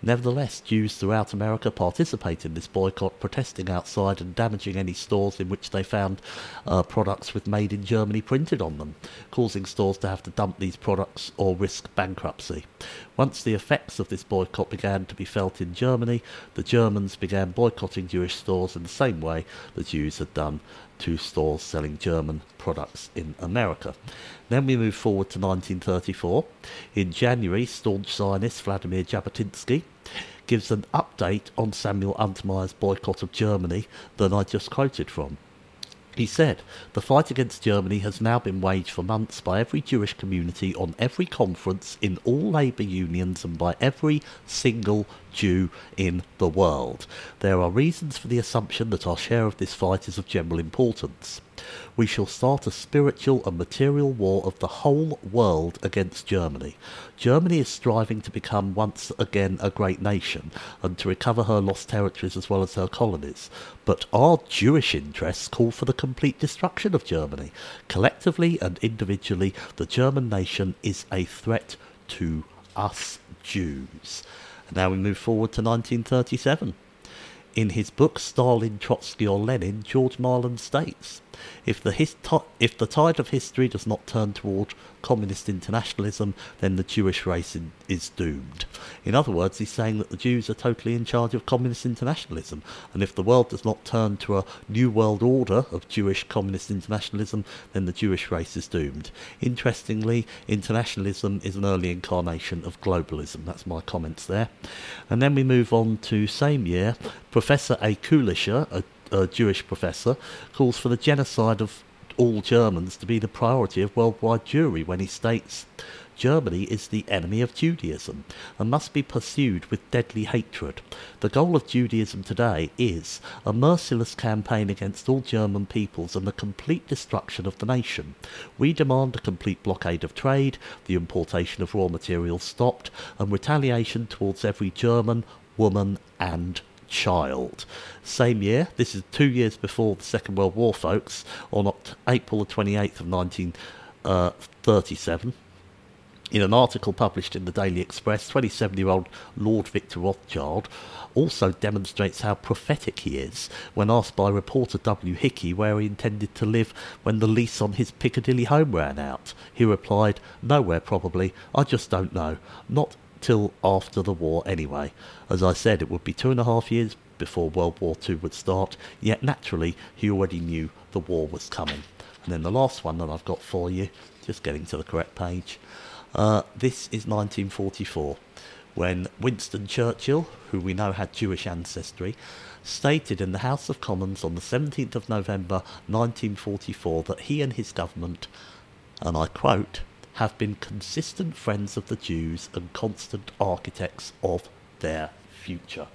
Nevertheless, Jews throughout America participated in this boycott, protesting outside and damaging any stores in which they found uh, products with Made in Germany printed on them, causing stores to have to dump these products or risk bankruptcy. Once the effects of this boycott began to be felt in Germany, the Germans began boycotting Jewish stores in the same way the Jews had done to stores selling German products in America. Then we move forward to 1934. In January, staunch Zionist Vladimir Jabotinsky gives an update on Samuel Untermyer's boycott of Germany that I just quoted from. He said, The fight against Germany has now been waged for months by every Jewish community on every conference in all labour unions and by every single Jew in the world. There are reasons for the assumption that our share of this fight is of general importance. We shall start a spiritual and material war of the whole world against Germany. Germany is striving to become once again a great nation and to recover her lost territories as well as her colonies. But our Jewish interests call for the complete destruction of Germany. Collectively and individually, the German nation is a threat to us Jews. And now we move forward to 1937. In his book Stalin, Trotsky or Lenin, George Marlen states if the, his- if the tide of history does not turn toward communist internationalism, then the Jewish race in, is doomed. In other words, he's saying that the Jews are totally in charge of communist internationalism, and if the world does not turn to a new world order of Jewish communist internationalism, then the Jewish race is doomed. Interestingly, internationalism is an early incarnation of globalism. That's my comments there. And then we move on to same year, Professor A. Kulisher, a a Jewish professor, calls for the genocide of all Germans to be the priority of worldwide Jewry when he states Germany is the enemy of Judaism and must be pursued with deadly hatred. The goal of Judaism today is a merciless campaign against all German peoples and the complete destruction of the nation. We demand a complete blockade of trade, the importation of raw materials stopped, and retaliation towards every German, woman, and child. Same year, this is two years before the Second World War, folks, on April the 28th of 1937. Uh, in an article published in the Daily Express, 27 year old Lord Victor Rothschild also demonstrates how prophetic he is when asked by reporter W. Hickey where he intended to live when the lease on his Piccadilly home ran out. He replied, Nowhere probably, I just don't know. Not till after the war anyway. As I said, it would be two and a half years before World War II would start, yet naturally he already knew the war was coming. And then the last one that I've got for you, just getting to the correct page, uh, this is 1944, when Winston Churchill, who we know had Jewish ancestry, stated in the House of Commons on the 17th of November 1944 that he and his government, and I quote, have been consistent friends of the Jews and constant architects of their future.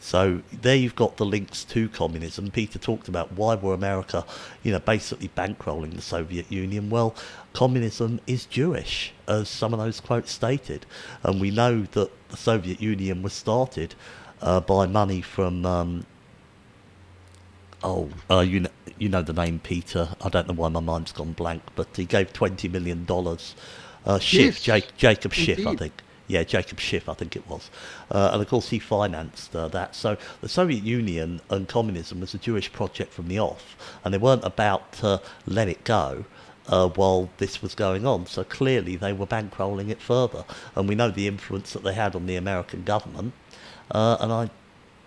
So there you've got the links to communism. Peter talked about why were America, you know, basically bankrolling the Soviet Union. Well, communism is Jewish, as some of those quotes stated, and we know that the Soviet Union was started uh, by money from. Um, oh, uh, you know, you know the name Peter. I don't know why my mind's gone blank, but he gave twenty million dollars. Uh, Schiff, yes, Jake, Jacob Schiff, I think. Yeah, Jacob Schiff, I think it was. Uh, and of course, he financed uh, that. So the Soviet Union and communism was a Jewish project from the off, and they weren't about to let it go. Uh, while this was going on. So clearly they were bankrolling it further. And we know the influence that they had on the American government. Uh, and I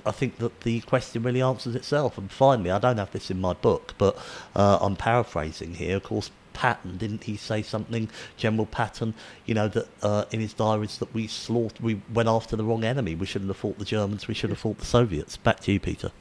I think that the question really answers itself. And finally, I don't have this in my book, but uh, I'm paraphrasing here. Of course, Patton, didn't he say something, General Patton, you know, that uh, in his diaries that we slaughtered, we went after the wrong enemy. We shouldn't have fought the Germans, we should have fought the Soviets. Back to you, Peter.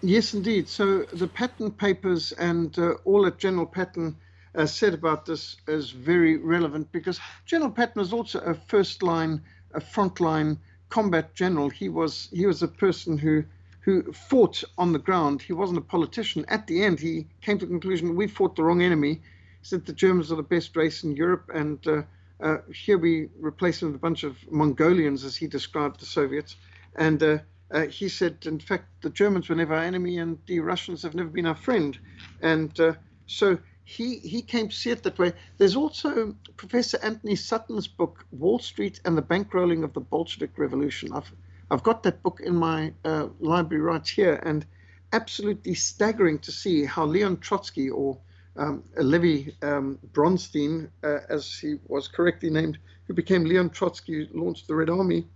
Yes, indeed. So the Patton papers and uh, all that General Patton uh, said about this is very relevant because General Patton was also a first line, a front line combat general. He was he was a person who who fought on the ground. He wasn't a politician. At the end, he came to the conclusion we fought the wrong enemy. He said the Germans are the best race in Europe, and uh, uh, here we replace them with a bunch of Mongolians, as he described the Soviets. And uh, uh he said, in fact, the Germans were never our enemy, and the Russians have never been our friend. And uh, so he he came to see it that way. There's also Professor Anthony Sutton's book, Wall Street and the Bankrolling of the Bolshevik Revolution. I've I've got that book in my uh, library right here, and absolutely staggering to see how Leon Trotsky or um, um, Bronstein, uh, as he was correctly named, who became Leon Trotsky, launched the Red Army.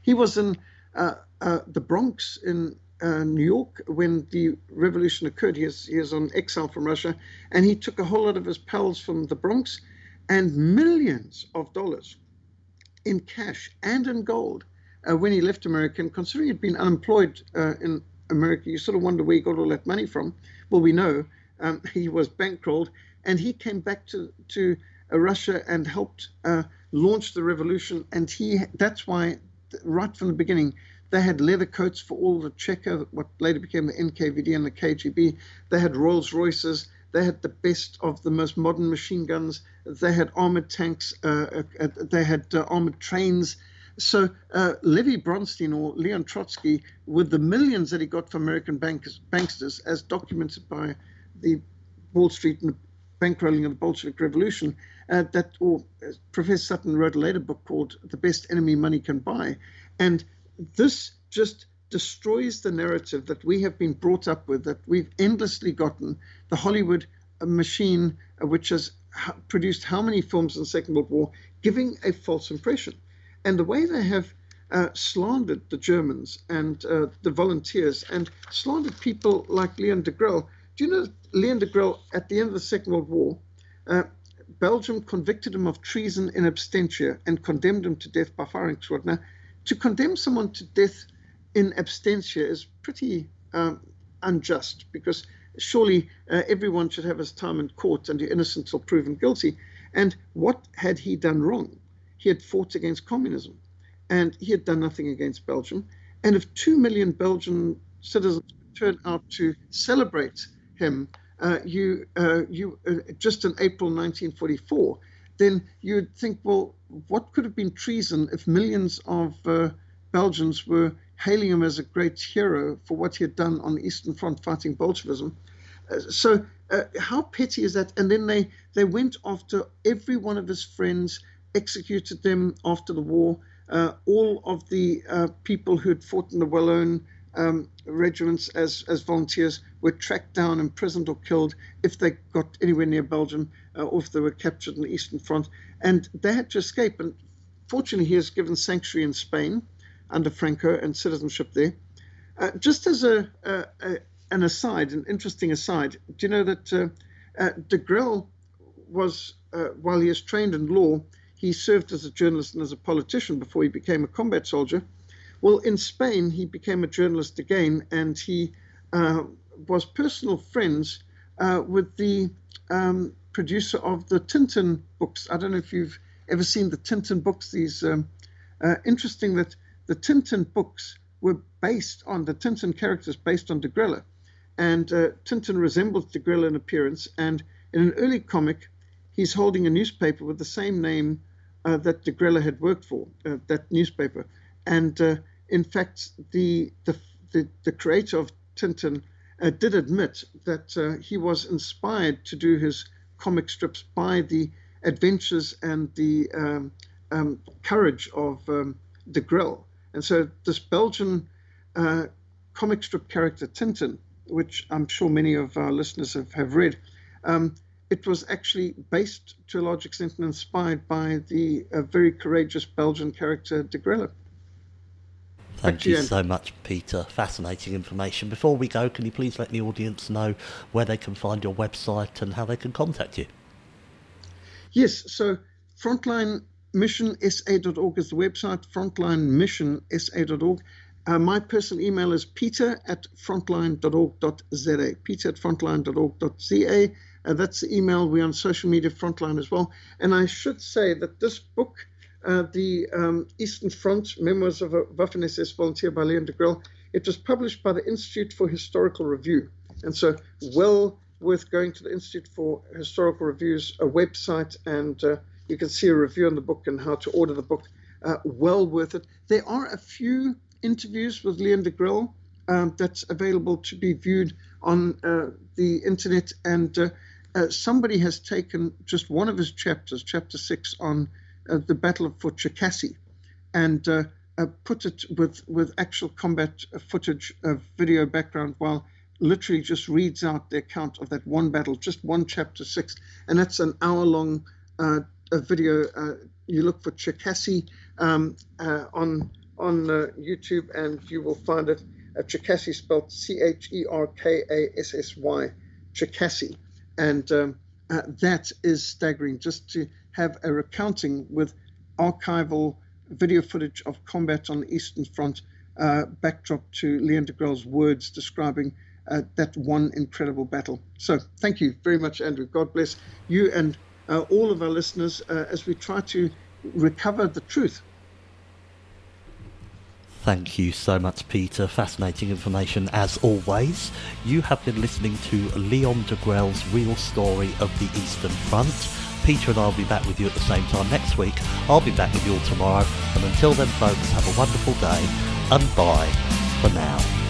He was in uh, uh the Bronx in uh, New York when the revolution occurred. He is, he on exile from Russia, and he took a whole lot of his pals from the Bronx and millions of dollars in cash and in gold uh, when he left America. And considering he'd been unemployed uh, in America, you sort of wonder where he got all that money from. Well, we know um, he was bankrolled, and he came back to to uh, Russia and helped uh, launch the revolution. And he that's why right from the beginning they had leather coats for all the Cheka, what later became the NKVD and the KGB. They had Rolls Royces. They had the best of the most modern machine guns. They had armored tanks. Uh, uh, uh they had uh, armored trains. So uh, Levy Bronstein or Leon Trotsky, with the millions that he got from American bankers, banksters, as documented by the Wall Street and the bankrolling of the Bolshevik Revolution, uh, that or Professor Sutton wrote a later book called "The Best Enemy Money Can Buy," and this just destroys the narrative that we have been brought up with, that we've endlessly gotten the Hollywood machine, uh, which has produced how many films in the Second World War, giving a false impression. And the way they have uh, slandered the Germans and uh, the volunteers and slandered people like Leon Degrelle. Do you know Leon de Degrelle, at the end of the Second World War, uh, Belgium convicted him of treason in absentia and condemned him to death by firing squad. Now, to condemn someone to death in absentia is pretty um, unjust because surely uh, everyone should have his time in court and you're innocent proven guilty. And what had he done wrong? He had fought against communism and he had done nothing against Belgium. And if two million Belgian citizens turned out to celebrate him, uh, you, uh, you uh, just in April 1944, then you'd think, well, what could have been treason if millions of uh, Belgians were hailing him as a great hero for what he had done on the Eastern Front fighting Bolshevism? Uh, so, uh, how petty is that? And then they, they went after every one of his friends, executed them after the war. Uh, all of the uh, people who had fought in the Walloon um, regiments as, as volunteers were tracked down, imprisoned, or killed if they got anywhere near Belgium uh, or if they were captured in the Eastern Front. And they had to escape. And fortunately, he has given sanctuary in Spain under Franco and citizenship there. Uh, just as a, a, a, an aside, an interesting aside, do you know that uh, uh Degrelle was, uh, while he is trained in law, he served as a journalist and as a politician before he became a combat soldier. Well, in Spain, he became a journalist again, and he uh, was personal friends uh, with the um, producer of the Tintin books. I don't know if you've ever seen the Tintin books. These um, uh, interesting that the Tintin books were based on the Tintin characters based on Degrelle, and uh, Tintin resembles Degrelle in appearance. And in an early comic, he's holding a newspaper with the same name uh, that Degrelle had worked for, uh, that newspaper, and in fact, the, the, the, the creator of Tintin uh, did admit that uh, he was inspired to do his comic strips by the adventures and the um, um, courage of um, Degrelle. And so this Belgian uh, comic strip character, Tintin, which I'm sure many of our listeners have, have read, um, it was actually based to a large extent and inspired by the uh, very courageous Belgian character Degrelle. Thank you so much, Peter. Fascinating information. Before we go, can you please let the audience know where they can find your website and how they can contact you? Yes, so Frontline Mission SA.org is the website, Frontline Mission SA.org. Uh, my personal email is peter at frontline.org.za, peter at frontline.org.za. Uh, that's the email. We're on social media, Frontline as well. And I should say that this book, uh, the um, Eastern Front Memoirs of a Waffen SS Volunteer by Leon Degrelle, it was published by the Institute for Historical Review. And so, well worth going to the Institute for Historical Reviews, a website, and uh, you can see a review on the book and how to order the book. Uh, well worth it. There are a few interviews with Leon Degrelle um, that's available to be viewed on uh, the internet, and uh, uh, somebody has taken just one of his chapters, chapter six, on uh, the Battle for Cherkassy, and uh, uh, put it with, with actual combat footage, video background, while literally just reads out the account of that one battle, just one chapter six, and that's an hour long video. you look for Cherkassy um, on on YouTube, and you will find it. Uh, Cherkassy spelled C H E R K A S S Y, Cherkassy. And um, uh, that is staggering just to have a recounting with archival video footage of combat on the Eastern Front, uh, backdrop to Leon Degrelle's words describing uh, that one incredible battle. So thank you very much, Andrew. God bless you and uh, all of our listeners uh, as we try to recover the truth Thank you so much, Peter. Fascinating information as always. You have been listening to Leon Degrelle's real story of the Eastern Front. Peter and I will be back with you at the same time next week. I'll be back with you all tomorrow. And until then, folks, have a wonderful day and bye for now.